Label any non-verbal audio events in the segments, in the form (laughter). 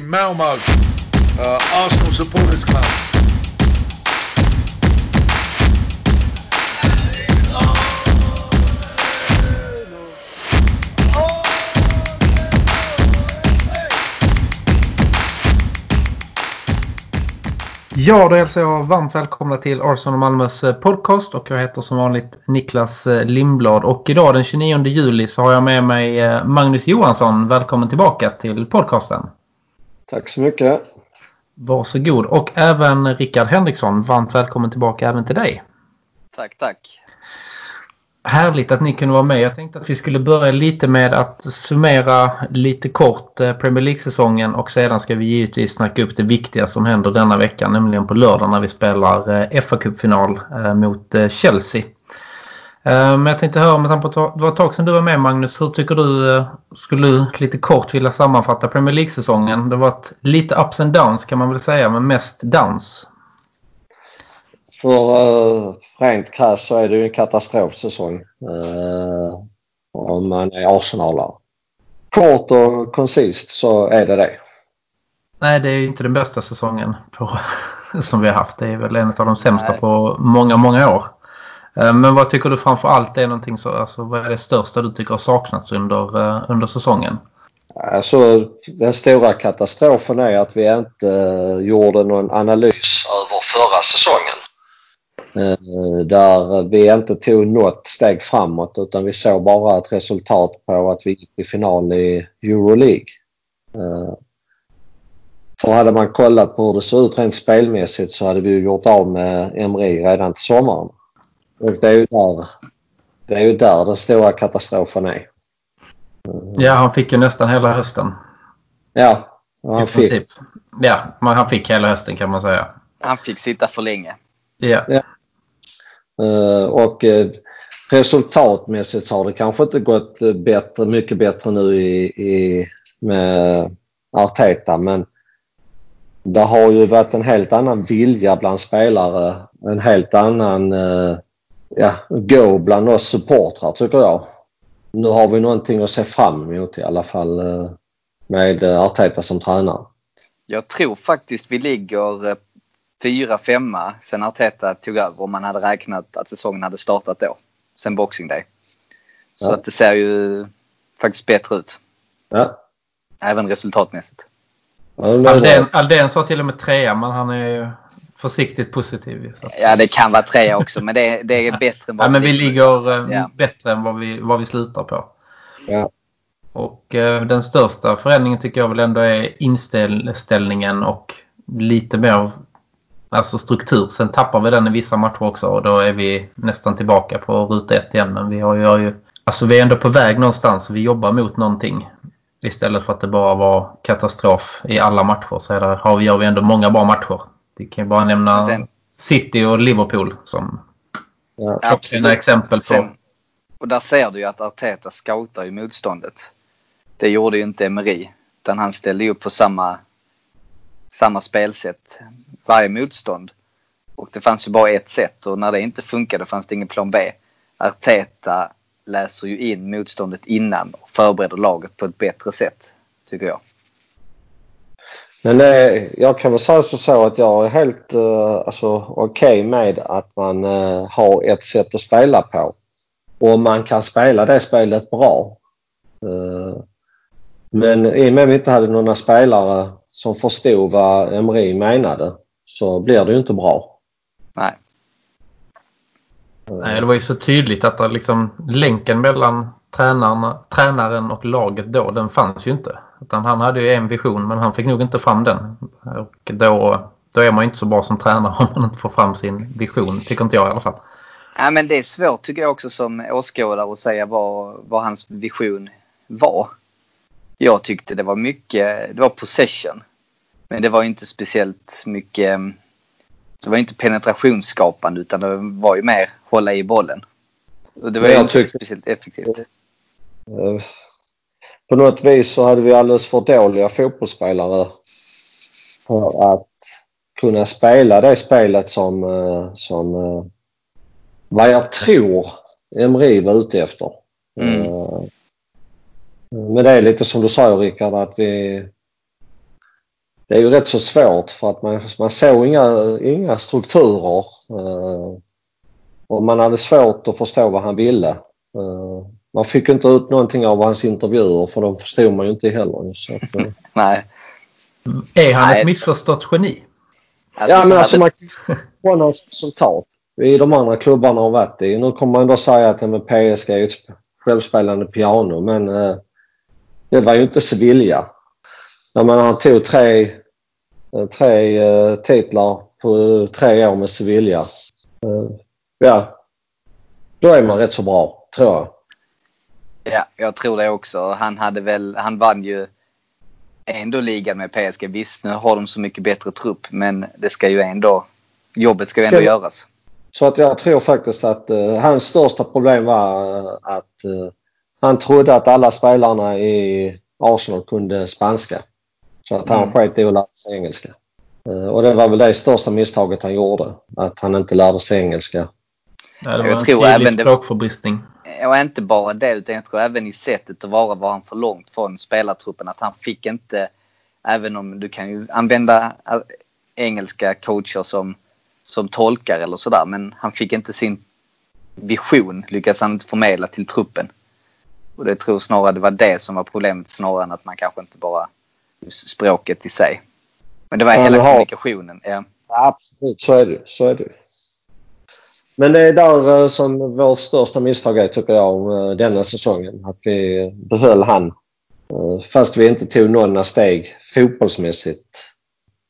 Malmo uh, eh, Arsenal Supporters Club. Ja, då hälsar jag varmt välkomna till Arsenal Malmös eh, podcast och jag heter som vanligt Niklas eh, Lindblad och idag den 29 juli så har jag med mig Magnus Johansson. Välkommen tillbaka till podcasten. Tack så mycket. Varsågod och även Rickard Henriksson. Varmt välkommen tillbaka även till dig. Tack, tack. Härligt att ni kunde vara med. Jag tänkte att vi skulle börja lite med att summera lite kort eh, Premier League-säsongen och sedan ska vi givetvis snacka upp det viktiga som händer denna vecka, nämligen på lördag när vi spelar eh, fa Cup-final eh, mot Chelsea. Men jag tänkte höra, med tanke på det var ett tag sedan du var med Magnus, hur tycker du, skulle du lite kort vilja sammanfatta Premier League-säsongen? Det har varit lite ups and downs kan man väl säga, men mest downs. För uh, rent krasst så är det ju en katastrofsäsong uh, om man är Arsenalare. Kort och koncist så är det det. Nej, det är ju inte den bästa säsongen på, (laughs) som vi har haft. Det är väl en av de sämsta Nej. på många, många år. Eh, men vad tycker du framför allt är någonting så, alltså vad är det största du tycker har saknats under, eh, under säsongen? Alltså den stora katastrofen är att vi inte eh, gjorde någon analys över förra säsongen. Där vi inte tog något steg framåt utan vi såg bara ett resultat på att vi gick i final i Euroleague. För hade man kollat på hur det såg ut rent spelmässigt så hade vi gjort av med Emre redan till sommaren. Och det är ju där, det är ju där den stora katastrofen är. Ja, han fick ju nästan hela hösten. Ja, han fick. Ja, men han fick hela hösten kan man säga. Han fick sitta för länge. Ja. ja. Eh, och eh, resultatmässigt så har det kanske inte gått bättre, mycket bättre nu i, i, med Arteta men det har ju varit en helt annan vilja bland spelare, en helt annan eh, ja, gå bland oss supportrar tycker jag. Nu har vi någonting att se fram emot i alla fall med Arteta som tränare. Jag tror faktiskt vi ligger fyra, femma sen Arteta tog över om man hade räknat att säsongen hade startat då. Sen Boxing Day. Så ja. att det ser ju faktiskt bättre ut. Ja. Även resultatmässigt. Aldén, Aldén sa till och med trea men han är ju försiktigt positiv. Ja det kan vara trea också men det, det är bättre än vad ja, men vi ligger eh, ja. bättre än vad vi, vad vi slutar på. Ja. Och eh, den största förändringen tycker jag väl ändå är inställningen och lite mer alltså struktur. Sen tappar vi den i vissa matcher också och då är vi nästan tillbaka på ruta ett igen. Men vi har ju, alltså vi är ändå på väg någonstans. Vi jobbar mot någonting. Istället för att det bara var katastrof i alla matcher så är det, har vi, gör vi ändå många bra matcher. Vi kan ju bara nämna sen, City och Liverpool som ja, klockrena exempel på. Sen, och där ser du ju att Arteta scoutar ju motståndet. Det gjorde ju inte Emery. Utan han ställde upp på samma samma spelsätt varje motstånd. Och det fanns ju bara ett sätt och när det inte funkade fanns det ingen plan B. Arteta läser ju in motståndet innan och förbereder laget på ett bättre sätt, tycker jag. Men eh, jag kan väl säga så att jag är helt eh, alltså, okej okay med att man eh, har ett sätt att spela på. Och man kan spela det spelet bra. Eh, men i och med att vi inte hade några spelare som förstod vad Emery menade så blir det ju inte bra. Nej. Nej, det var ju så tydligt att liksom, länken mellan tränaren, tränaren och laget då, den fanns ju inte. Utan han hade ju en vision men han fick nog inte fram den. Och då, då är man ju inte så bra som tränare om man inte får fram sin vision, tycker inte jag i alla fall. Ja, men det är svårt tycker jag också som åskådare att säga vad, vad hans vision var. Jag tyckte det var mycket, det var possession. Men det var inte speciellt mycket, det var inte penetrationsskapande utan det var ju mer hålla i bollen. Och det var ju inte tyckte, speciellt effektivt. Eh, på något vis så hade vi alldeles för dåliga fotbollsspelare för att kunna spela det spelet som, eh, som eh, vad jag tror Emri var ute efter. Mm. Men det är lite som du säger Rickard att vi, det är ju rätt så svårt för att man, man såg inga, inga strukturer. Eh, och man hade svårt att förstå vad han ville. Man fick inte ut någonting av hans intervjuer för de förstod man ju inte heller. Så att, eh. (laughs) Nej. Är han Nej. ett missförstått geni? Alltså, ja, men alltså man kan hans resultat i de andra klubbarna har varit i. Nu kommer man ändå säga att med PSG är ett självspelande piano men eh, det var ju inte Sevilla. Jag menar han tog tre, eh, tre eh, titlar på tre år med Sevilla. Eh, ja, då är man rätt så bra tror jag. Ja, jag tror det också. Han hade väl, han vann ju ändå ligan med PSG. Visst, nu har de så mycket bättre trupp men det ska ju ändå, jobbet ska ju ändå ska, göras. Så att jag tror faktiskt att uh, hans största problem var uh, att uh, han trodde att alla spelarna i Arsenal kunde spanska. Så att han mm. sket i att lära sig engelska. Och det var väl det största misstaget han gjorde. Att han inte lärde sig engelska. Ja, det var jag en tror även språkförbristning. Och inte bara det utan jag tror även i sättet att vara var han för långt från spelartruppen. Att han fick inte, även om du kan ju använda engelska coacher som som tolkar eller sådär. Men han fick inte sin vision, lyckades han inte förmedla till truppen. Och det tror snarare det var det som var problemet snarare än att man kanske inte bara språket i sig. Men det var hela har... kommunikationen. Ja. Absolut, så är det. Så är det. Men det är där eh, som vårt största misstag är tycker jag eh, denna säsongen. Att vi behöll han. Eh, fast vi inte tog några steg fotbollsmässigt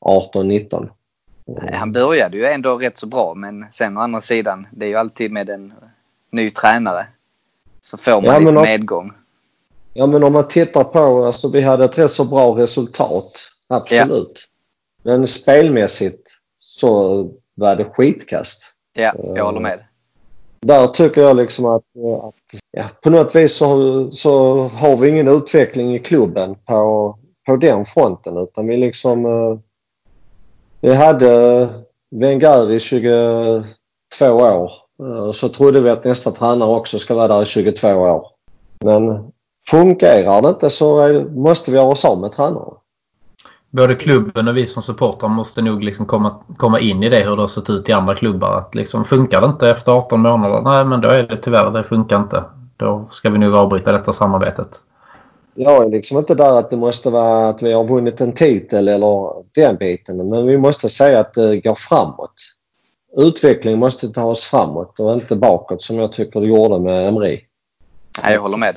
18-19. Han började ju ändå rätt så bra men sen å andra sidan, det är ju alltid med en ny tränare. Så får man ja, lite också, medgång. Ja men om man tittar på, alltså vi hade ett rätt så bra resultat. Absolut. Ja. Men spelmässigt så var det skitkast. Ja, jag håller med. Där tycker jag liksom att, att ja, på något vis så, så har vi ingen utveckling i klubben på, på den fronten utan vi liksom eh, vi hade Wenger i 22 år. Eh, så trodde vi att nästa tränare också ska vara där i 22 år. Men fungerar det inte så måste vi göra oss av med tränaren. Både klubben och vi som supportrar måste nog liksom komma, komma in i det hur det har sett ut i andra klubbar. Att liksom, funkar det inte efter 18 månader? Nej, men då är det tyvärr, det funkar inte. Då ska vi nog avbryta detta samarbetet jag är liksom inte där att det måste vara att vi har vunnit en titel eller den biten. Men vi måste säga att det går framåt. Utveckling måste ta oss framåt och inte bakåt som jag tycker det gjorde med Emri. Nej, jag håller med.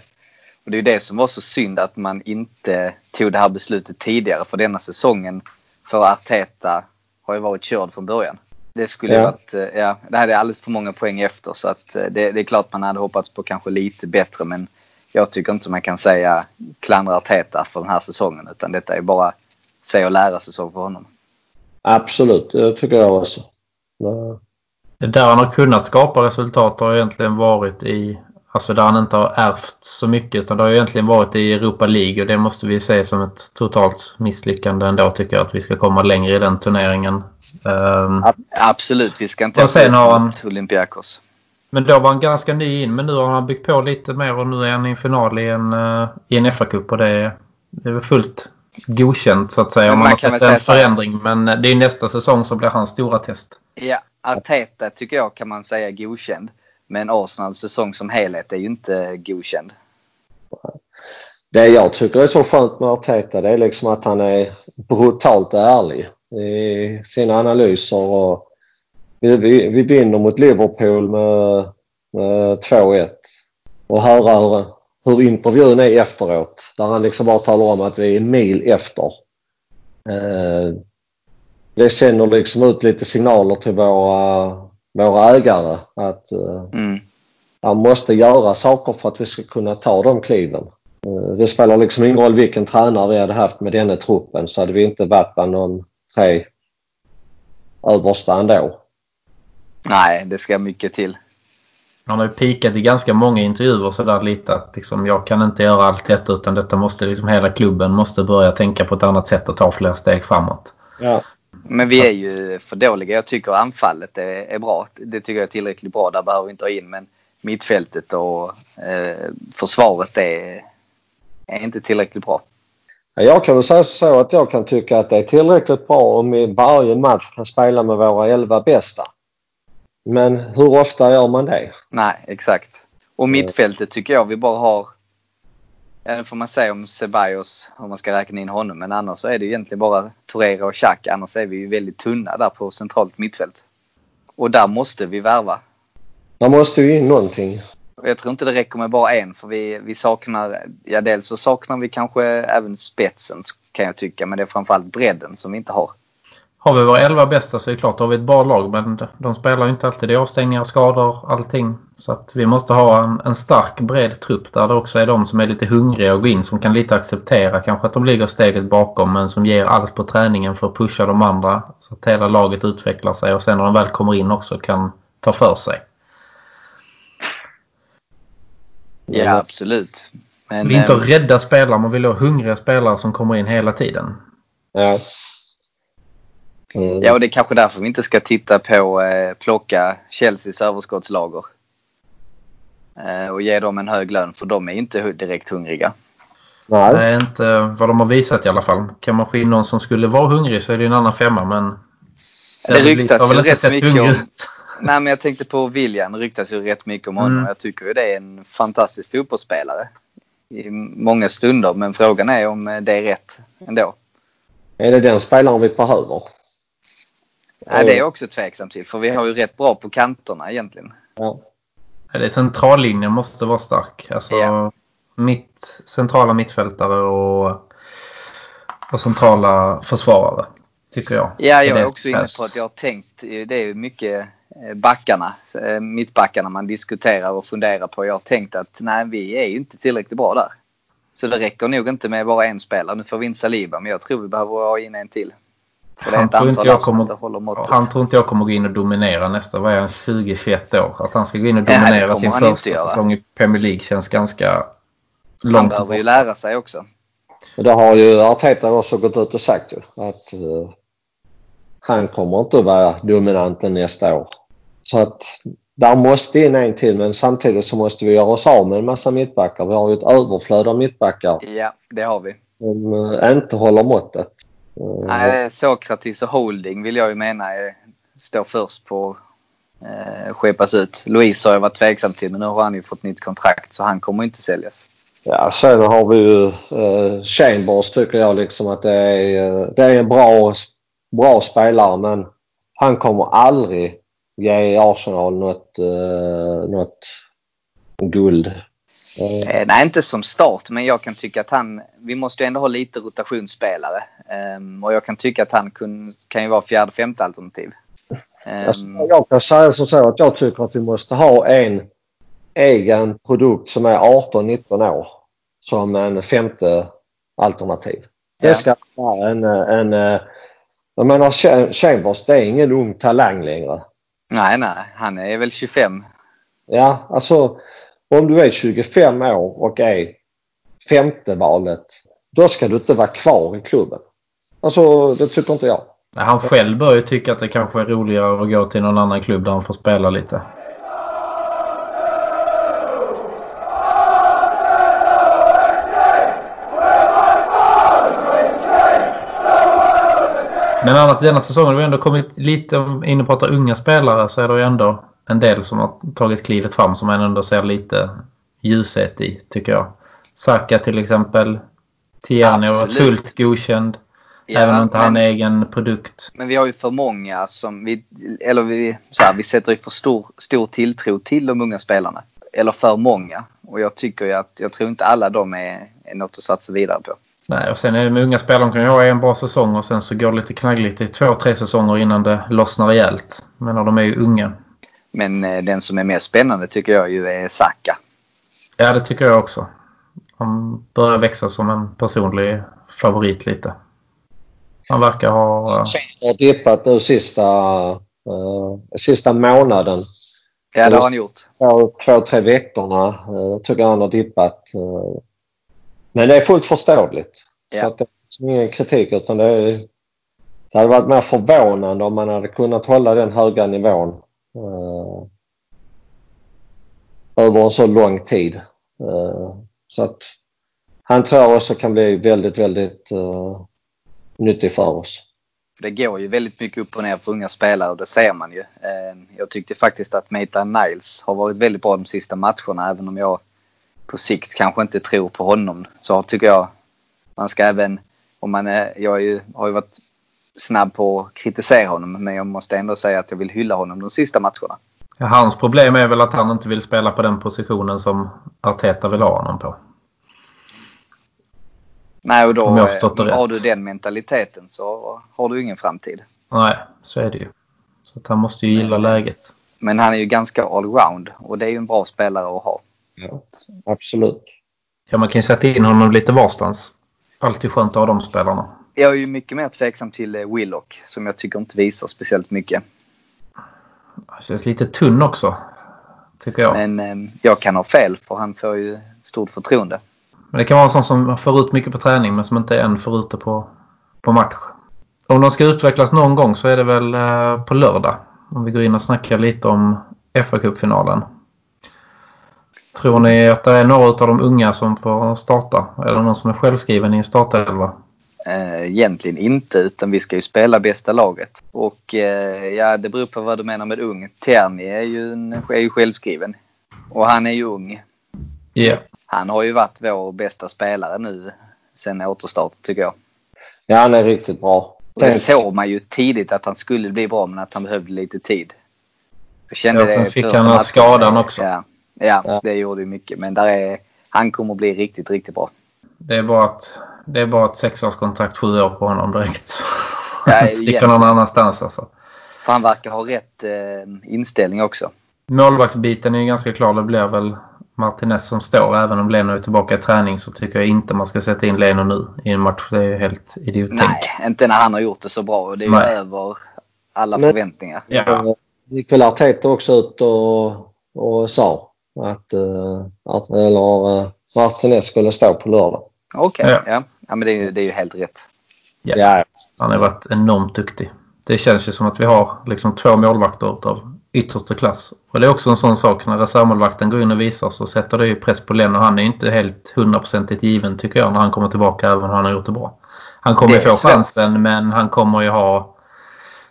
Och det är ju det som var så synd att man inte tog det här beslutet tidigare för denna säsongen för Arteta har ju varit körd från början. Det skulle ja. varit, ja, det hade alldeles för många poäng efter så att eh, det, det är klart man hade hoppats på kanske lite bättre men jag tycker inte man kan säga klandra Arteta för den här säsongen utan detta är bara se och lära säsong för honom. Absolut, det tycker jag också. Det där han har kunnat skapa resultat har egentligen varit i Alltså där han inte har ärvt så mycket utan det har egentligen varit i Europa League och det måste vi se som ett totalt misslyckande ändå tycker jag att vi ska komma längre i den turneringen. Um, Absolut, vi ska inte ha sen har han, Olympiakos. Men då var han ganska ny in men nu har han byggt på lite mer och nu är han i en final i en, uh, i en FA-cup och det är, det är fullt godkänt så att säga. Om man, man har sett en förändring men det är nästa säsong som blir hans stora test. Ja, Arteta tycker jag kan man säga godkänd. Men Arsenals säsong som helhet är ju inte godkänd. Det jag tycker är så skönt med Arteta det är liksom att han är brutalt ärlig i sina analyser och vi, vi, vi vinner mot Liverpool med, med 2-1 och höra hur, hur intervjun är efteråt. Där han liksom bara talar om att vi är en mil efter. Eh, det sänder liksom ut lite signaler till våra, våra ägare att eh, mm man måste göra saker för att vi ska kunna ta de kliven. Eh, det spelar liksom ingen roll vilken tränare vi hade haft med denna truppen så hade vi inte varit bland de tre översta ändå. Nej, det ska mycket till. Han har ju pikat i ganska många intervjuer sådär lite att liksom, jag kan inte göra allt detta utan detta måste liksom hela klubben måste börja tänka på ett annat sätt och ta fler steg framåt. Ja. Men vi är ju för dåliga. Jag tycker anfallet är, är bra. Det tycker jag är tillräckligt bra. Där behöver vi inte ha in. Men mittfältet och eh, försvaret är, är inte tillräckligt bra. Jag kan väl säga så att jag kan tycka att det är tillräckligt bra om vi varje match kan spela med våra elva bästa. Men hur ofta gör man det? Nej, exakt. Och mittfältet tycker jag vi bara har Ja, det får man säga om Ceballos om man ska räkna in honom. Men annars så är det egentligen bara Torreira och Xhaka. Annars är vi ju väldigt tunna där på centralt mittfält. Och där måste vi värva. Man måste ju in någonting. Jag tror inte det räcker med bara en för vi, vi saknar, ja dels så saknar vi kanske även spetsen kan jag tycka. Men det är framförallt bredden som vi inte har. Har vi våra elva bästa så är det klart, då har vi ett bra lag. Men de spelar ju inte alltid. Det är avstängningar, skador, allting. Så att vi måste ha en, en stark bred trupp där det också är de som är lite hungriga och går in. Som kan lite acceptera kanske att de ligger steget bakom men som ger allt på träningen för att pusha de andra. Så att hela laget utvecklar sig och sen när de väl kommer in också kan ta för sig. Ja, absolut. Men, vi är inte äh, rädda spelare, man vill ha hungriga spelare som kommer in hela tiden. Ja. Mm. Ja, och det är kanske därför vi inte ska titta på eh, plocka Chelseas överskottslager. Eh, och ge dem en hög lön, för de är inte direkt hungriga. Nej. Nej, inte vad de har visat i alla fall. Kan man få in någon som skulle vara hungrig så är det en annan femma, men... Det ryktas ju rätt mycket om... Nej, men jag tänkte på William. Det ryktas ju rätt mycket om honom. Mm. Jag tycker ju det är en fantastisk fotbollsspelare. I många stunder, men frågan är om det är rätt ändå. Är det den spelaren vi behöver? Nej, det är jag också tveksam till. För vi har ju rätt bra på kanterna egentligen. Ja. Det centrallinjen måste vara stark. Alltså ja. mitt, centrala mittfältare och, och centrala försvarare. Tycker jag. Ja, jag är, är också inne på att jag har tänkt. Det är mycket eh, backarna, eh, mittbackarna man diskuterar och funderar på. Jag har tänkt att nej, vi är ju inte tillräckligt bra där. Så det räcker nog inte med bara en spelare. Nu får vi in Saliba, men jag tror vi behöver ha in en till. Han tror, inte jag kommer, han tror inte jag kommer gå in och dominera nästa, vad är han, 20-21 år? Att han ska gå in och dominera sin första säsong i Premier League känns ganska långt Han behöver ju lära sig också. Det har ju Arteta också gått ut och sagt ju att uh, han kommer inte att vara dominanten nästa år. Så att där måste in en till men samtidigt så måste vi göra oss av med en massa mittbackar. Vi har ju ett överflöd av mittbackar. Ja, det har vi. Som uh, inte håller måttet. Nej, Sokratis och Holding vill jag ju mena står först på eh, skepas ut. Louise har jag varit tveksam till men nu har han ju fått nytt kontrakt så han kommer inte säljas. Ja, sen har vi ju eh, Chambers tycker jag liksom att det är, det är en bra, bra spelare men han kommer aldrig ge Arsenal något, eh, något guld Eh, nej, inte som start, men jag kan tycka att han... Vi måste ju ändå ha lite rotationsspelare. Um, och jag kan tycka att han kun, kan ju vara fjärde, femte alternativ. Um, jag kan säga så att jag tycker att vi måste ha en egen produkt som är 18-19 år som en femte alternativ. Det ska vara en, en... Jag menar Chambers, det är ingen ung talang längre. Nej, nej. Han är väl 25. Ja, alltså om du är 25 år och är femte valet, då ska du inte vara kvar i klubben. Alltså, det tycker inte jag. Han själv bör ju tycka att det kanske är roligare att gå till någon annan klubb där han får spela lite. Men annars denna säsongen har vi ändå kommit lite, om inne på att unga spelare så är det ju ändå en del som har tagit klivet fram som man ändå ser lite ljushet i tycker jag. Saka till exempel. Tierney har varit fullt godkänd. Ja, även om inte han är egen produkt. Men vi har ju för många som vi, eller vi, så här, vi sätter ju för stor, stor tilltro till de unga spelarna. Eller för många. Och jag tycker ju att, jag tror inte alla de är, är något att satsa vidare på. Nej, och sen är det med unga spelare. De kan ju ha en bra säsong och sen så går det lite knaggligt i två, tre säsonger innan det lossnar rejält. Men när de är ju unga. Men eh, den som är mest spännande tycker jag ju är Saka. Ja, det tycker jag också. Han börjar växa som en personlig favorit lite. Han verkar ha... Uh... har dippat nu sista, uh, sista månaden. Ja, det har han gjort. Två, två tre veckorna uh, tycker jag han har dippat. Uh, men det är fullt förståeligt. Ja. Så att det är ingen kritik utan det, är, det hade varit mer förvånande om man hade kunnat hålla den höga nivån uh, över en så lång tid. Uh, så att han tror också kan bli väldigt, väldigt uh, nyttig för oss. Det går ju väldigt mycket upp och ner för unga spelare och det ser man ju. Jag tyckte faktiskt att Maitland Niles har varit väldigt bra de sista matcherna även om jag på sikt kanske inte tror på honom. Så tycker jag man ska även, om man är, jag är ju, har ju varit snabb på att kritisera honom men jag måste ändå säga att jag vill hylla honom de sista matcherna. Hans problem är väl att han inte vill spela på den positionen som Arteta vill ha honom på. Nej, och då har du den mentaliteten så har du ingen framtid. Nej, så är det ju. Så han måste ju gilla men, läget. Men han är ju ganska allround och det är ju en bra spelare att ha. Ja, absolut. Ja, man kan ju sätta in honom lite varstans. Alltid skönt att ha de spelarna. Jag är ju mycket mer tveksam till eh, Willock som jag tycker inte visar speciellt mycket. Han känns lite tunn också. Tycker jag. Men eh, jag kan ha fel för han får ju stort förtroende. Men det kan vara en sån som får ut mycket på träning men som inte än får ut det på, på match. Om de ska utvecklas någon gång så är det väl eh, på lördag. Om vi går in och snackar lite om fa Cup-finalen. Tror ni att det är några av de unga som får starta? Eller någon som är självskriven i en startelva? Eh, egentligen inte, utan vi ska ju spela bästa laget. Och eh, ja, det beror på vad du menar med ung. Terni är ju, en, är ju självskriven. Och han är ju ung. Yeah. Han har ju varit vår bästa spelare nu sen återstart tycker jag. Ja, han är riktigt bra. Det såg man ju tidigt att han skulle bli bra men att han behövde lite tid. Jag kände ja, det fick han skadan också. Ja, ja, ja, det gjorde ju mycket. Men där är, han kommer att bli riktigt, riktigt bra. Det är bara att det är bara ett sexårskontrakt, sju år på honom direkt. Ja, (laughs) Sticker någon annanstans alltså. För han verkar ha rätt eh, inställning också. Målvaktsbiten är ju ganska klar. Det blir väl Martinez som står. Även om Leno är tillbaka i träning så tycker jag inte man ska sätta in Leno nu i en match. Det är ju helt idiottänk. Nej, inte när han har gjort det så bra. Det är ju Nej. över alla Men, förväntningar. Ja. gick väl Arteta också ut och, och sa att, uh, att eller, Martinez skulle stå på lördag. Okej, okay. ja. ja. ja. men det är, ju, det är ju helt rätt. Ja. ja. Han har varit enormt duktig. Det känns ju som att vi har liksom två målvakter av yttersta klass. Och det är också en sån sak när reservmålvakten går in och visar så sätter det ju press på Len och han är inte helt hundraprocentigt given tycker jag när han kommer tillbaka även om han har gjort det bra. Han kommer ju få chansen men han kommer ju ha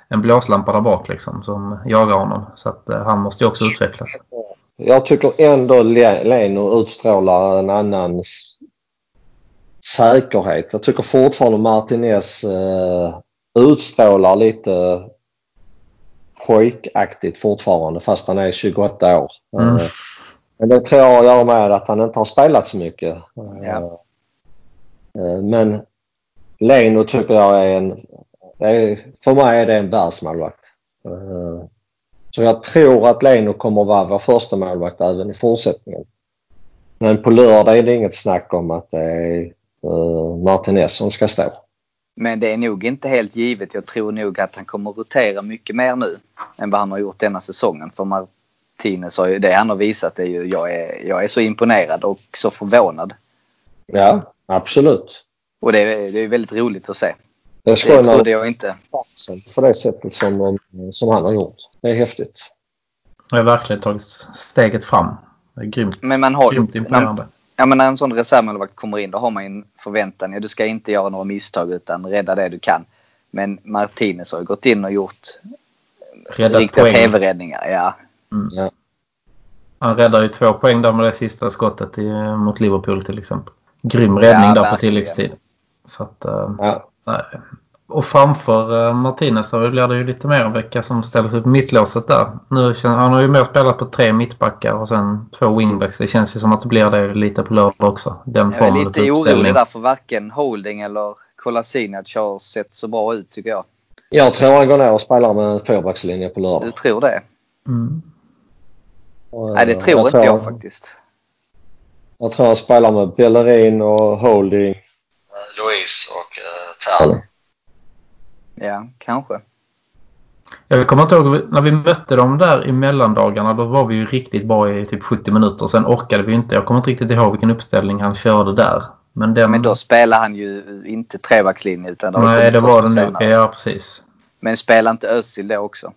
en blåslampa där bak liksom som jagar honom. Så att uh, han måste ju också utvecklas. Jag tycker ändå Leno utstrålar en annan säkerhet. Jag tycker fortfarande Martinez uh, utstrålar lite pojkaktigt fortfarande fast han är 28 år. Mm. Eh, men det tror jag gör med att han inte har spelat så mycket. Ja. Eh, men Leno tycker jag är en... För mig är det en världsmålvakt. Eh, så jag tror att Leno kommer att vara vår första målvakt även i fortsättningen. Men på lördag är det inget snack om att det är Martinez som ska stå. Men det är nog inte helt givet. Jag tror nog att han kommer rotera mycket mer nu än vad han har gjort denna säsongen. För Martinez har ju, det han har visat är ju, jag är, jag är så imponerad och så förvånad. Ja, absolut. Och det är, det är väldigt roligt att se. Det, det trodde jag inte. På det sättet som, som han har gjort. Det är häftigt. Jag har verkligen tagit steget fram. Det är grymt, Men man har, grymt imponerande. Ja men när en sån reservmålvakt kommer in då har man ju en förväntan. Ja, du ska inte göra några misstag utan rädda det du kan. Men Martinez har ju gått in och gjort Räddat riktiga tv-räddningar. Ja. Mm. ja. Han räddar ju två poäng där med det sista skottet i, mot Liverpool till exempel. Grym räddning ja, där på tilläggstid. Så att, uh, ja. Och framför uh, Martinez så blir det ju lite mer vilka som ställer sig på mittlåset där. Nu, han har ju mer spelat på tre mittbackar och sen två wingbacks. Det känns ju som att det blir det lite på lördag också. Den jag är lite orolig där för varken Holding eller Kolasinac har sett så bra ut tycker jag. Jag tror han går ner och spelar med en fyrbackslinje på lördag. Du tror det? Mm. Och, Nej, det tror jag inte tror, jag faktiskt. Jag tror han spelar med Bellerin och Holding, Louise och uh, Terner. Ja, kanske. Jag kommer inte ihåg, när vi mötte dem där i mellandagarna då var vi ju riktigt bra i typ 70 minuter. Sen orkade vi inte. Jag kommer inte riktigt ihåg vilken uppställning han körde där. Men, den... men då spelade han ju inte trebackslinje utan det Nej, det var det nog. Ja, precis. Men spelade inte Özil då också?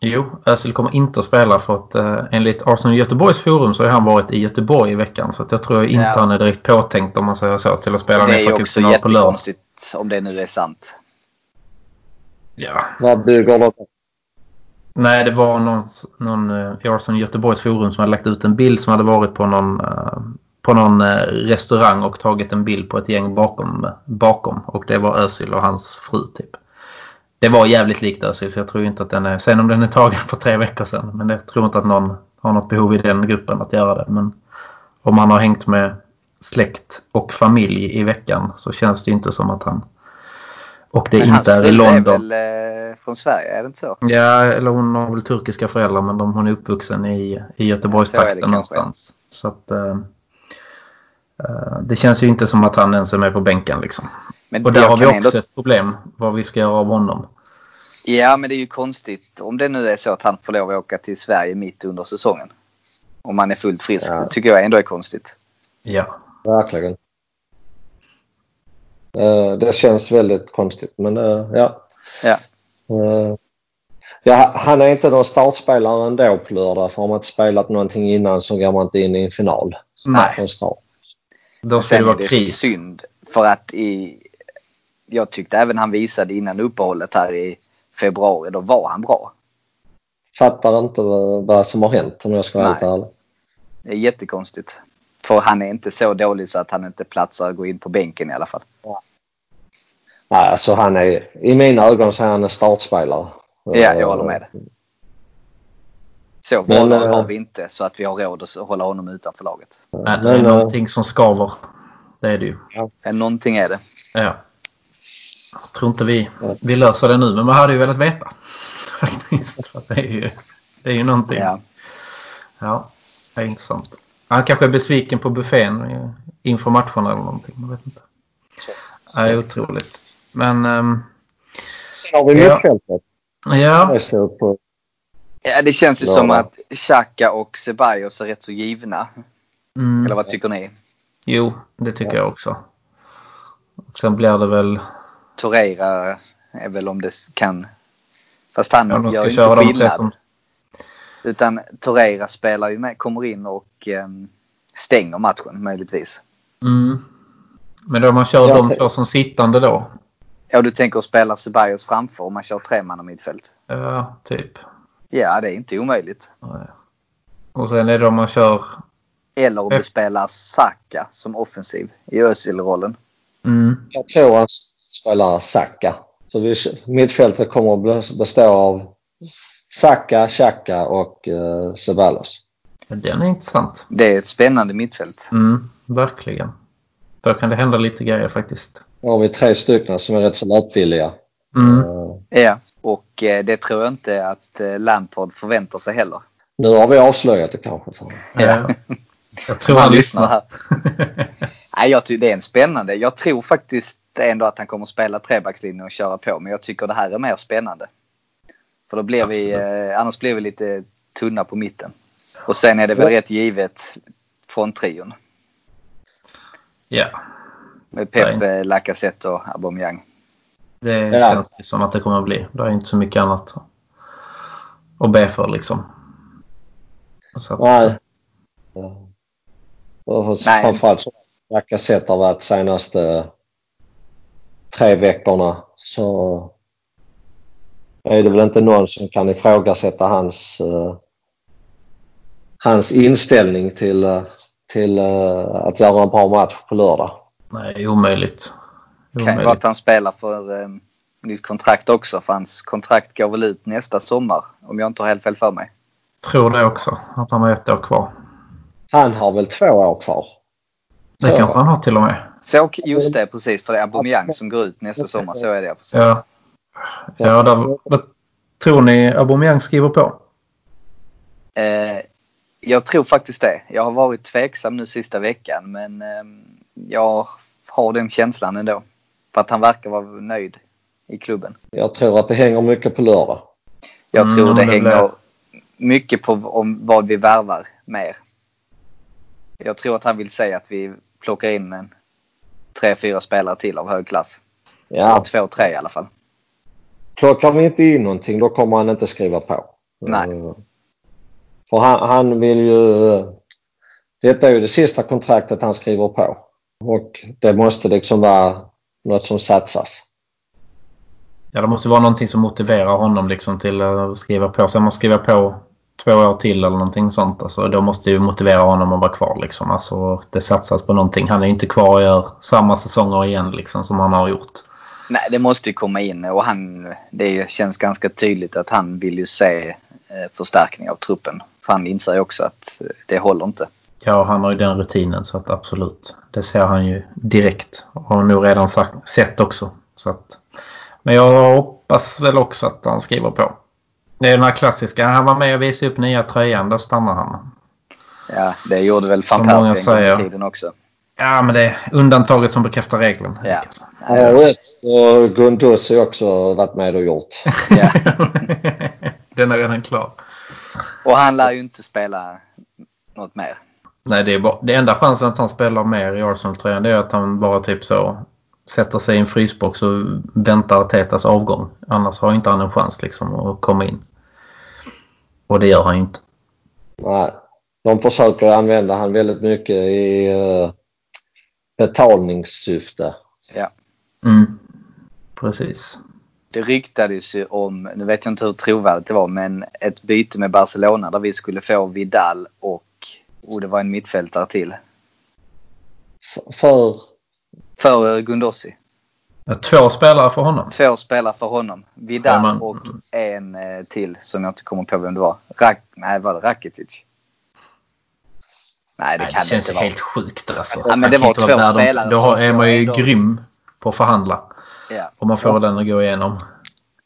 Jo, Özil kommer inte att spela för att eh, enligt Arsenal Göteborgs forum så har han varit i Göteborg i veckan. Så jag tror inte Ja. han är direkt påtänkt om man säger så till att spela det är ju också jättekonstigt om det nu är sant. Ja. Vad bygger Nej, det var någon, någon eh, i Arsenal Göteborgs forum som hade lagt ut en bild som hade varit på någon, eh, på någon eh, restaurang och tagit en bild på ett gäng bakom, bakom. Och det var Özil och hans fru typ. Det var jävligt likt Özil så jag tror inte att den är... Sen om den är tagen för tre veckor sedan. Men jag tror inte att någon har något behov i den gruppen att göra det. Men om man har hängt med släkt och familj i veckan så känns det inte som att han... Och det Men inte är i London. är väl eh, från Sverige, är det inte så? Ja, eller hon har väl turkiska föräldrar men de, hon är uppvuxen i, i Göteborgstrakten någonstans. Så att, eh, eh, det känns ju inte som att han ens är med på bänken liksom. Men Och där har vi också ändå- ett problem vad vi ska göra av honom. Ja, men det är ju konstigt om det nu är så att han får lov att åka till Sverige mitt under säsongen. Om han är fullt frisk. Ja. Det tycker jag ändå är konstigt. Ja, Verkligen. Eh, Det känns väldigt konstigt men eh, ja. Ja. Eh, ja. Han är inte någon startspelare ändå på lördag för har man inte spelat någonting innan så går man inte in i en final. nej. Från start. Då ska det vara kris. synd för att i, jag tyckte även han visade innan uppehållet här i februari, då var han bra. Fattar inte vad, som har hänt om jag ska vara helt Nej. ärlig. Det är jättekonstigt. För han är inte så dålig så att han inte platsar att gå in på bänken i alla fall. Nej, alltså han är, i mina ögon så är han en startspelare. Ja, jag håller med. Så bra Men, eh, har vi inte så att vi har råd att hålla honom utanför laget. Nej, det är Men, eh, någonting som skaver. Det är det ju. Men någonting är det. Ja. Jag tror inte vi, vi löser det nu men man hade ju velat veta. (laughs) Faktiskt. Det är ju, det är ju någonting. Ja. Ja, det är intressant. Han kanske är besviken på buffén eh, inför matcherna eller någonting. Jag vet inte. Det är otroligt. Men ehm, Sen har vi Ja. mittfältet. ja, ja, det känns ju Ja. som att Xhaka och Ceballos är rätt så givna. mm, Eller vad tycker ni? jo det tycker jag också. Och sen blir det väl, Torreira är väl om det kan. Fast han ja, gör ska ju köra inte de tre skillnad. som, Utan Torreira spelar ju med, kommer in och ehm, stänger matchen möjligtvis. mm, men då man kör Ja, de två som sittande då. Ja, du tänker spela Ceballos framför om man kör tre man mittfält. Ja, typ. Ja, det är inte omöjligt. Och sen är det om man kör, Eller om du spelar Saka som offensiv i Özil-rollen. mm, Jag tror han spelar Saka. Så vi, mittfältet kommer att bestå av Saka, Xhaka och uh, Ceballos. den är intressant. Det är ett spännande mittfält. Mm, verkligen. Då kan det hända lite grejer faktiskt. Då har vi tre stycken som är rätt så lättvilliga. Mm. Eh, Ja, och eh, det tror jag inte att eh, Lampard förväntar sig heller. nu har vi avslöjat det kanske. Ja. Jag tror Han han lyssnar lyssnar. Nej, jag tycker det är en spännande. Jag tror faktiskt ändå att han kommer spela trebackslinjen och köra på. Men jag tycker det här är mer spännande. För då blir vi, eh, annars blir vi lite tunna på mitten. Och sen är det väl Ja. rätt givet från trion. Ja, Med Pepe, Lacazette och Aubameyang. det Ja. känns det som att det kommer att bli. Det är inte så mycket annat att be för liksom. Så att, Nej. Och Nej. Framförallt så Lacazette har varit senaste tre veckorna så är det väl inte någon som kan ifrågasätta hans, eh, hans inställning till, eh, till eh, att göra en bra match på lördag. Nej, omöjligt. Kan ju vara omöjligt. att han spelar för eh, nytt kontrakt också. För hans kontrakt går väl ut nästa sommar. Om jag inte har helt fel för mig. Tror det också. Att han har ett år kvar. Han har väl två år kvar. Det kanske han har till och med. Så, just det, precis. För det är Aubameyang som går ut nästa sommar. Så är det precis. Ja. Ja, där, vad tror ni Aubameyang skriver på? Eh, jag tror faktiskt det. Jag har varit tveksam nu sista veckan men eh, jag har den känslan ändå. För att han verkar vara nöjd i klubben. Jag tror att det hänger mycket på lördag. Jag Mm, tror det, det hänger blir- mycket på om vad vi värvar mer. Jag tror att han vill säga att vi plockar in en tre, fyra spelare till av hög klass. Ja, Två, tre i alla fall. plockar vi inte in någonting då kommer han inte skriva på. Nej. För han, han vill ju... Detta är ju det sista kontraktet han skriver på. Och det måste liksom vara något som satsas. Ja, det måste vara någonting som motiverar honom liksom till att skriva på. Sen man skriver på två år till eller någonting sånt. Alltså, då måste ju motivera honom att vara kvar. Liksom. Alltså, det satsas på någonting. Han är inte kvar och gör samma säsonger igen liksom, som han har gjort. Nej, det måste ju komma in och han, det känns ganska tydligt att han vill ju se eh, förstärkning av truppen. För han inser ju också att eh, det håller inte. Ja, han har ju den rutinen så att absolut. Det ser han ju direkt. Och har nog redan sagt, sett också. Så att, men jag hoppas väl också att han skriver på. Det är den här klassiska. Han var med och visade upp nya tröjan. Då stannar han. Ja, det gjorde väl Persie en gång i tiden också. Ja, men det är undantaget som bekräftar regeln. Ja. Har rätt. Och Gundus har också varit med och gjort. (laughs) ja. (laughs) den är redan klar. Och han lär ju inte spela något mer. Nej, det, är bara, det enda chansen att han spelar mer i Arsenal-tröjan är att han bara typ så sätter sig i en frysbox och väntar Tetas avgång. Annars har inte han en chans liksom att komma in. Och det gör han ju inte. Nej. De försöker använda han väldigt mycket i uh, betalningssyfte. Ja. Mm. Precis. Det ryktades ju om, nu vet jag inte hur trovärdigt det var, men ett byte med Barcelona där vi skulle få Vidal och, och det var en mittfältare till. F- för För Gundossi. Ja, Två spelare för honom. Två spelare för honom. Vidal Ja, men- och en eh, till som jag inte kommer på vem det var. Rak, nej, var det Rakitic? Nej, det Nej, kan det känns inte ju vara. helt sjukt alltså. Ja, men det var två spelare Då är man ju ändå- grym på att förhandla. Ja. Om man får den att gå igenom.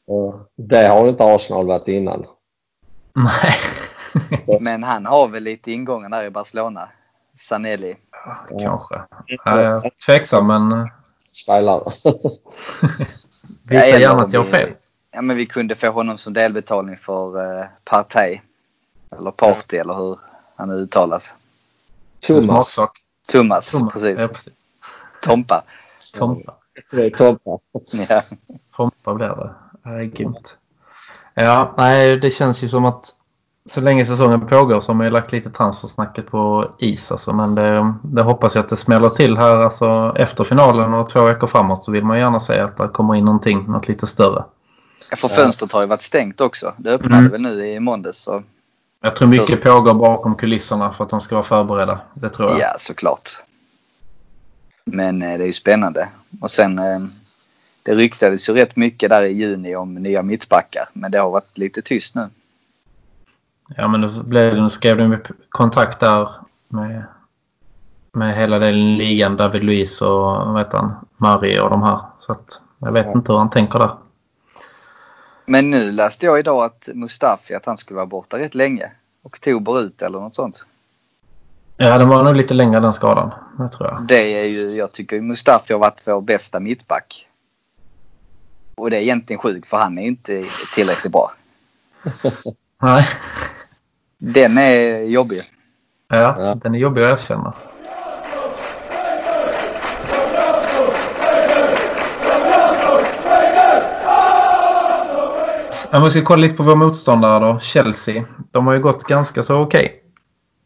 och det har inte Arsenal varit innan. Nej. (laughs) Men han har väl lite ingångar där i Barcelona. Sanelli. Kanske. Ja, jag är tveksam men Spelare. (laughs) visa eller gärna att jag har fel. Ja, men vi kunde få honom som delbetalning för uh, Partey. Eller Party eller hur han uttalas. Thomas. Thomas, Thomas. precis. Ja, precis. Tompa. Tompa. Det är Tompa. Ja. Tompa blir det. Det är grymt. Ja, nej det känns ju som att så länge säsongen pågår så har man ju lagt lite transfersnacket på is. Alltså, men det, det hoppas jag att det smäller till här alltså, efter finalen och två veckor framåt så vill man gärna se att det kommer in någonting, något lite större. Ja, För fönstret har ju varit stängt också. Det öppnade Mm. väl nu i måndags. Så. Jag tror mycket Just- pågår bakom kulisserna för att de ska vara förberedda. Det tror jag. Ja, såklart. Men eh, det är ju spännande. Och sen eh, det ryktades ju rätt mycket där i juni om nya mittbackar. Men det har varit lite tyst nu. Ja men nu, blev, skrev de kontakt där med, med hela den ligan. David Luiz och vad heter han, Mari och de här. Så att jag vet Ja. inte hur han tänker där. Men nu läste jag idag att Mustafi att han skulle vara borta rätt länge. Oktober ut eller något sånt. Ja den var nog lite längre den skadan. Det tror jag. Det är ju, jag tycker Mustafi har varit vår bästa mittback. Och det är egentligen sjukt för han är inte tillräckligt bra. (laughs) Nej. Den är jobbig. Ja, Ja. den är jobbig att erkänna. Om vi ska kolla lite på våra motståndare då. Chelsea. De har ju gått ganska så okej.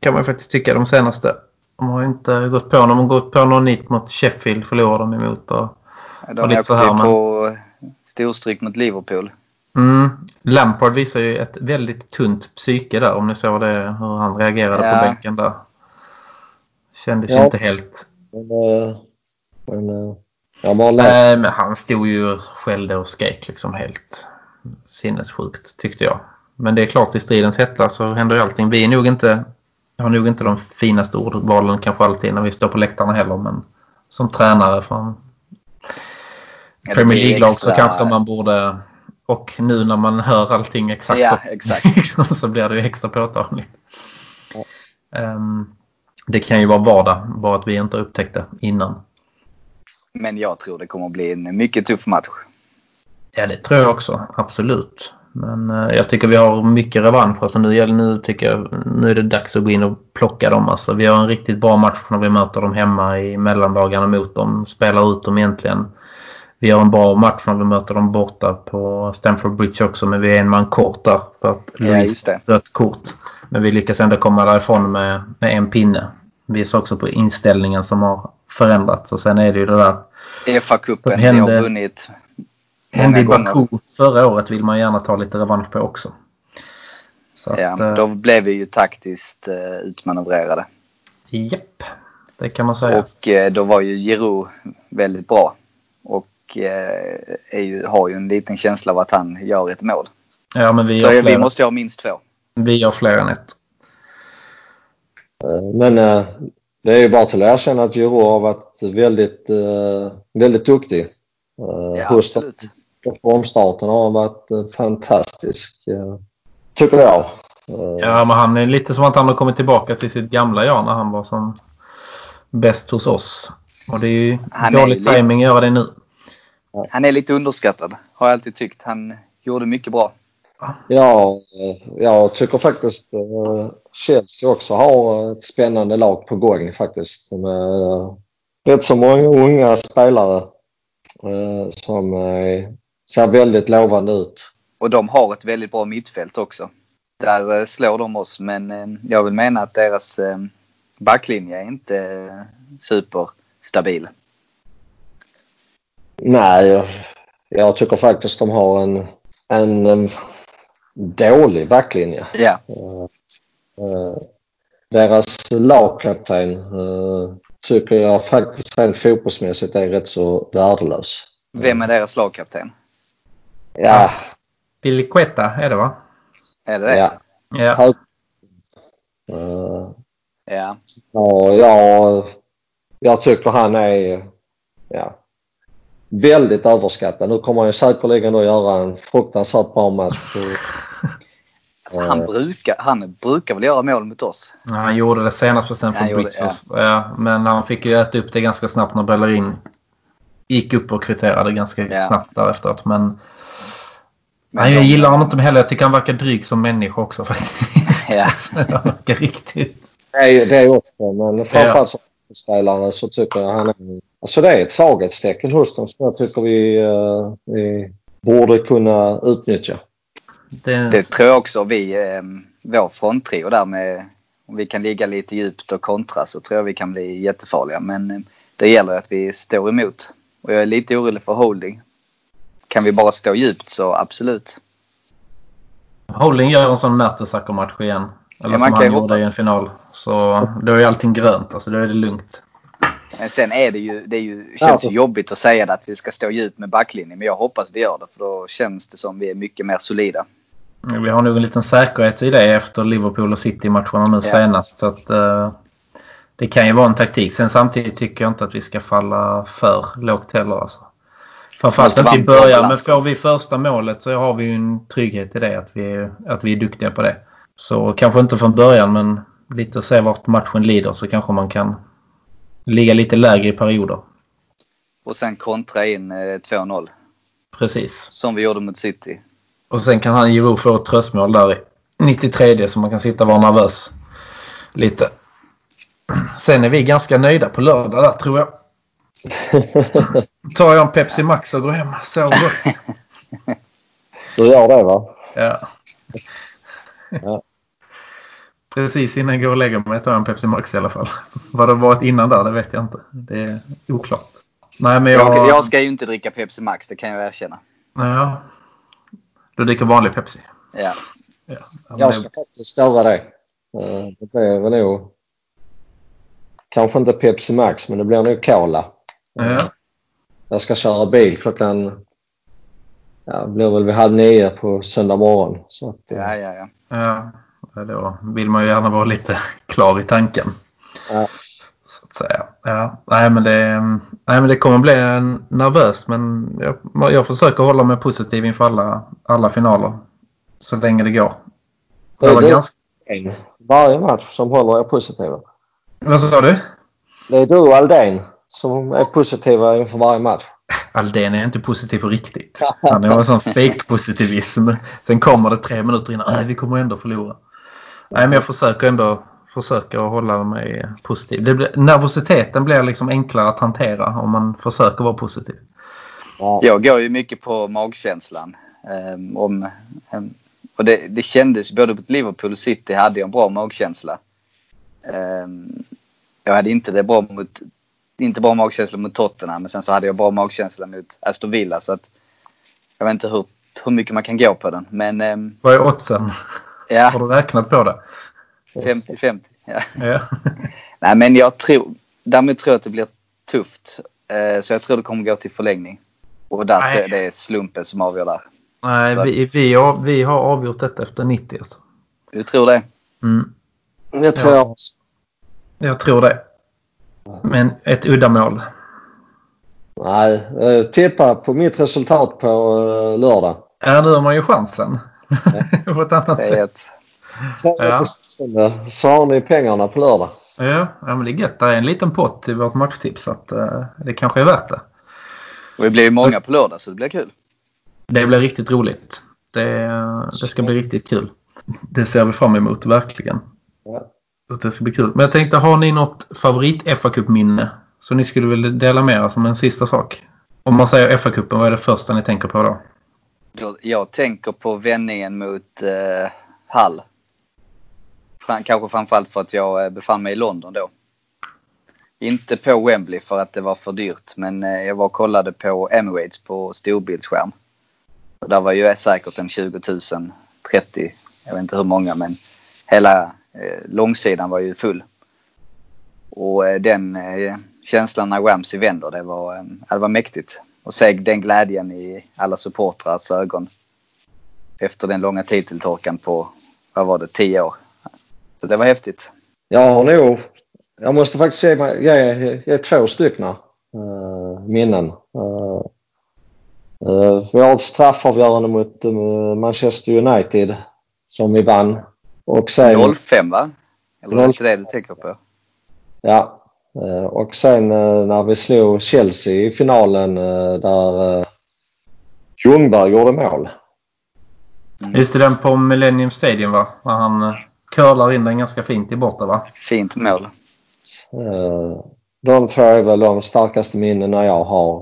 Kan man ju faktiskt tycka de senaste. De har ju inte gått på. De har gått på någon nit mot Sheffield. Förlorade de emot. Och, De Och lite så här, ju men- på storstryk mot Liverpool. mm, Lampard visar ju ett väldigt tunt psyke där. Om ni såg det. Hur han reagerade Ja. på bänken där. Kändes ju Ja. inte helt Men, eh, men eh, läst. Nej, men han stod ju och skällde och skrek liksom helt sinnessjukt tyckte jag. Men det är klart i stridens hetta så händer ju allting. Vi är nog inte, har nog inte de finaste ordvalen kanske alltid när vi står på läktarna heller. Men som tränare från Premier League-lag så extra- kanske man borde och nu när man hör allting exakt, Ja, exakt. (laughs) liksom, så blir det ju extra påtagligt. Ja. Ehm, det kan ju vara vardag, bara att vi inte har upptäckt det innan. Men jag tror det kommer bli en mycket tuff match. Ja, det tror jag också. Absolut. Men eh, jag tycker vi har mycket revansch. Alltså nu, gäller, nu tycker jag nu är det dags att gå in och plocka dem. Alltså, vi har en riktigt bra match när vi möter dem hemma i mellandagarna mot dem. Spelar ut dem egentligen. Vi vi gör en bra match när vi möter dem borta på Stamford Bridge också. Men vi är en man kort där för att Ja, Louise det. rött kort. Men vi lyckas ändå komma därifrån med, med en pinne. Visar också på inställningen som har förändrats. Och sen är det ju det där FA-cupen, Som vi har vunnit hände många i gånger. Baku förra året vill man gärna ta lite revansch på också. Så att, Ja, eh, då blev vi ju taktiskt eh, utmanövrerade. Japp, det kan man säga. Och eh, då var ju Giroud väldigt bra. Och eh, är ju, har ju en liten känsla av att han gör ett mål. ja, men vi Så gör, vi fler, måste ha minst två. vi gör fler än ett. Men eh, det är ju bara till att erkänna att Giroud har varit väldigt, väldigt duktig. Ja, absolut. På omstarten har han varit eh, fantastisk. eh, Tycker jag. Eh, Ja, men han är lite som att han har kommit tillbaka till sitt gamla jag när han var som bäst hos oss. Och det är ju Han dålig lite- timing att göra det nu. Han är lite underskattad, har jag alltid tyckt. Han gjorde mycket bra. Ja, jag tycker faktiskt Chelsea också har ett spännande lag på gång faktiskt. Med rätt så många unga spelare som ser väldigt lovande ut. Och de har ett väldigt bra mittfält också. Där eh, slår de oss, men eh, jag vill mena att deras eh, backlinje är inte superstabil. Nej, jag, jag tycker faktiskt de har en, en, em, dålig backlinje. Ja, deras lagkapten tycker jag faktiskt rent fotbollsmässigt är rätt så värdelös. vem är deras lagkapten? Ja, Billy Quetta är det va? Är det det? ja. Ja. Eh, Ja. ja, jag, jag tycker han är ja, väldigt överskattad. Nu kommer han säkerligen att göra en fruktansvärt bra match. Alltså, (laughs) han, brukar, han brukar väl göra mål mot oss? Ja, Han gjorde det senast på Stamford Han gjorde- Bridge. Ja. men han fick ju äta upp det ganska snabbt när Bellerin gick upp och kvitterade ganska Ja. snabbt därefteråt. Men, Men nej, jag de- gillar honom inte heller. Jag tycker han verkar dryg som människa också (laughs) faktiskt. Ja. (laughs) han verkar riktigt... Det är ju det också, men framförallt som spelare så tycker jag han är... Alltså det är ett svaghetstecken hos dem som jag tycker vi, eh, vi borde kunna utnyttja. Det, Det tror jag också vi, eh, vår fronttrio där med, om vi kan ligga lite djupt och kontra så tror jag vi kan bli jättefarliga. Men eh, det gäller att vi står emot. Och jag är lite orolig för holding. Kan vi bara stå djupt så absolut. Holding gör en sån Mertesacker-match igen. Eller Ja, som han gjorde hoppas. i en final. Så då är allting grönt. Alltså då är det lugnt. Men sen är det ju, det är ju, känns alltså- ju jobbigt att säga det att vi ska stå djupt med backlinjen. Men jag hoppas vi gör det för då känns det som vi är mycket mer solida. Vi har nog en liten säkerhet i det efter Liverpool och City-matcherna nu Ja. senast. Så att, eh, det kan ju vara en taktik. Sen samtidigt tycker jag inte att vi ska falla för lågt heller. Alltså. Framförallt inte i början. Men får vi första målet så har vi ju en trygghet i det. Att vi, är- att vi är duktiga på det. Så kanske inte från början men lite se vart matchen lider så kanske man kan ligga lite lägre i perioder. Och sen kontra in eh, 2-0. Precis. Som vi gjorde mot City. Och sen kan han Giroud få ett tröstmål där i 93 så man kan sitta och vara nervös lite. Sen är vi ganska nöjda på lördag där tror jag. Tar jag en Pepsi Max och går hem. Så gott. Du gör det va? Ja. Ja. Precis innan jag går och lägger mig tar jag en Pepsi Max i alla fall. Vad det varit innan där det vet jag inte. Det är oklart. Nej men jag... Jag, jag ska ju inte dricka Pepsi Max, det kan jag erkänna. Ja. Du dricker vanlig Pepsi? Ja. Ja. Men Jag ska faktiskt göra det. Eh, Det blir väl nog kanske inte Pepsi Max men det blir nog Cola. Ja. Jag ska köra bil klockan ja, det blir väl vid halv nio på söndag morgon. Så att, eh, Ja, ja, ja. Ja, ja, då vill man ju gärna vara lite klar i tanken. Ja. Så att säga. Ja, nej, men det, nej, men det kommer bli en- nervöst men jag, jag försöker hålla mig positiv inför alla, alla finaler. Så länge det går. Det Det är ganska, en varje match som håller er positiva. vad sa du? Det är du och Aldén som är positiva inför varje match. Aldén är inte positiv på riktigt. Han är en sån fake-positivism. Sen kommer det tre minuter innan. Nej, vi kommer ändå förlora. Nej, men jag försöker ändå försöker hålla mig positiv. Det blir, nervositeten blir liksom enklare att hantera om man försöker vara positiv. Ja. Jag går ju mycket på magkänslan. Um, om, um, och det, det kändes både mot Liverpool och City hade jag en bra magkänsla. Um, jag hade inte det bra mot, inte bra magkänsla mot Tottenham men sen så hade jag bra magkänsla mot Aston Villa så att jag vet inte hur, hur mycket man kan gå på den men um, Vad är oddsen? Har ja, du räknat på det? 50-50. Ja. Ja. (laughs) Nej men jag tror, därmed tror jag att det blir tufft. Eh, så jag tror det kommer gå till förlängning. Och där Nej. tror jag det är slumpen som avgör där. Nej, Så vi, vi, har, vi har avgjort detta efter 90 alltså. Du tror det? Mm. Jag tror Ja. jag också. Jag tror det. Men ett uddamål. Nej, eh, tippa på mitt resultat på eh, lördag. Ja, nu har man ju chansen. (laughs) på ett annat sätt. Ja. Ja. Så har ni pengarna på lördag. Ja, ja, men det är gött. Det är en liten pott i vårt matchtips. Så att, eh, det kanske är värt det. och vi blir ju många på lördag så det blir kul. Det blir riktigt roligt. Det, det ska bli riktigt kul. Det ser vi fram emot, verkligen. Ja. Så att det ska bli kul. Men jag tänkte, har ni något favorit fa minne Så ni skulle vilja dela med er som en sista sak? Om man säger FA-cupen, vad är det första ni tänker på då? Jag, jag tänker på vändningen mot eh, Hull. Fram, kanske framförallt för att jag eh, befann mig i London då. Inte på Wembley för att det var för dyrt men eh, jag var och kollade på Emirates på storbildsskärm. Och där var ju säkert en 20 000, 30, jag vet inte hur många men hela Eh, långsidan var ju full. Och eh, den eh, känslan när Ramsey vänder, det var, det var mäktigt. Och se den glädjen i alla supportrars ögon. Efter den långa titeltorkan på, vad var det, 10 år. Så det var häftigt. Jag har nog, jag måste faktiskt ge, ge, ge två stycken uh, minnen. Uh, uh, vi har ett straffavgörande mot Manchester United som vi vann. Och sen, 05 va? Eller är det inte det du tänker på? ja, eh, och sen eh, när vi slog Chelsea i finalen eh, där Ljungberg gjorde mål. Just det, den på Millennium Stadium va? När han curlar in den ganska fint i borta va? Fint mål. De två är väl de starkaste minnena jag har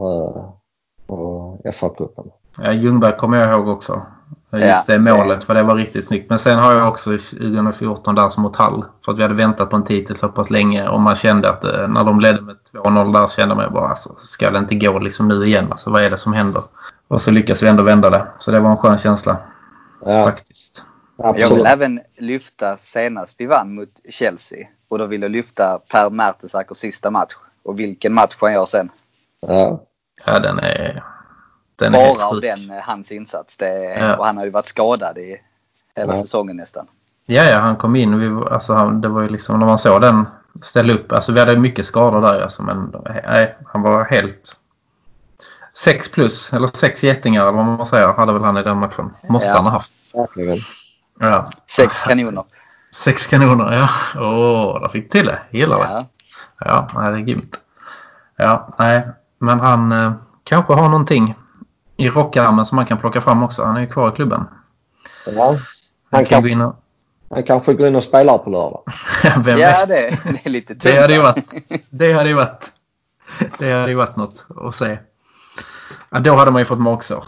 på FA-cupen. Ja, Ljungberg kommer jag ihåg också. Just det målet, för det var riktigt snyggt. Men sen har jag också i 2014 där som mot Hall. För att vi hade väntat på en titel så pass länge och man kände att eh, när de ledde med 2-0 där kände man bara alltså, ska det inte gå liksom nu igen? Alltså vad är det som händer? Och så lyckas vi ändå vända det. Så det var en skön känsla Ja, faktiskt. Jag absolut. vill även lyfta senast vi vann mot Chelsea. Och då vill jag lyfta Per Mertesackers sista match. Och vilken match han gör sen. Ja. Ja, den är, den Bara av den, eh, hans insats. Det, Ja. Och han har ju varit skadad i hela Ja. säsongen nästan. Ja, ja, han kom in och vi, alltså, han, det var ju liksom när man såg den ställa upp. Alltså vi hade mycket skador där alltså, men nej, han var helt... Sex plus, eller sex getingar eller vad man säger, hade väl han i den matchen. Måste Ja. han ha haft. Ja. Sex kanoner. Sex kanoner, ja. Åh, där fick till det. Gillar det. Ja. Ja, nej, det är grymt. Ja, nej, men han eh, kanske har någonting i rockarmen som man kan plocka fram också. Han är ju kvar i klubben. Ja. Han Han, kan gå kan, in och... han kanske går in och spelar på lördag. (laughs) Vem Ja, vet? det, det är lite tungt. Det hade ju va? varit, det hade ju varit, det hade ju varit något att se. Ja, då hade man ju fått magsår.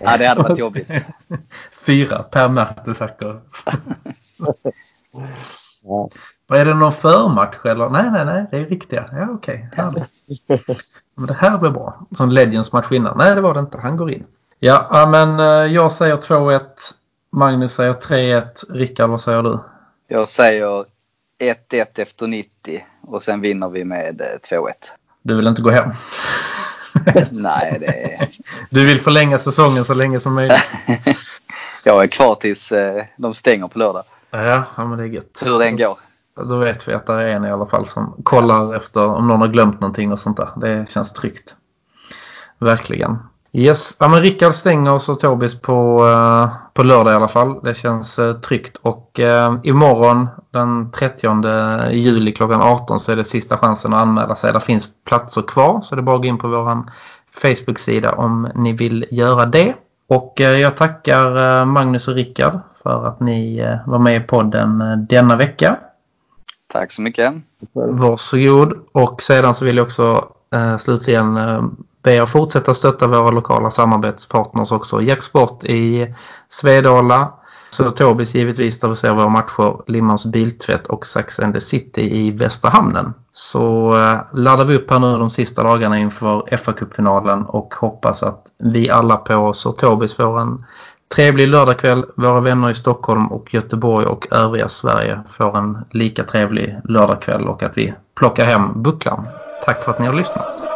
Ja, det hade varit jobbigt. (laughs) Fyra per Mertesacker. (laughs) Ja. Vad är det någon förmatch eller? Nej, nej, nej, det är riktiga. Ja, okej. Men det här blir bra. Som Legends match innan. Nej, det var det inte. Han går in. Ja, men eh, jag säger 2-1. Magnus säger 3-1. Rickard, vad säger du? Jag säger 1-1 efter 90 och sen vinner vi med eh, 2-1. Du vill inte gå hem? (laughs) Nej, det är... Du vill förlänga säsongen så länge som möjligt? (laughs) Jag är kvar tills eh, de stänger på lördag. Ja, ja men det är gött. Hur den går. Då vet vi att det är en i alla fall som kollar efter om någon har glömt någonting och sånt där. Det känns tryggt. Verkligen. Yes, ja, men Rickard stänger oss och Tobis på, eh, på lördag i alla fall. Det känns uh, tryggt. Och uh, imorgon den 30 juli klockan 18 så är det sista chansen att anmäla sig. Det finns platser kvar så det är bara att gå in på vår Facebook-sida om ni vill göra det. Och jag tackar Magnus och Rickard för att ni var med i podden denna vecka. Tack så mycket. Varsågod. Och sedan så vill jag också eh, slutligen eh, be er fortsätta stötta våra lokala samarbetspartners också. Jacksport i Svedala, så Tobis givetvis där vi ser våra matcher Limmans Biltvätt och Sax and the City i Västra Hamnen. Så eh, laddar vi upp här nu de sista dagarna inför FA-cupfinalen och hoppas att vi alla på oss Tobis får en trevlig lördagkväll. Våra vänner i Stockholm och Göteborg och övriga Sverige får en lika trevlig lördagkväll och att vi plockar hem bucklan. Tack för att ni har lyssnat.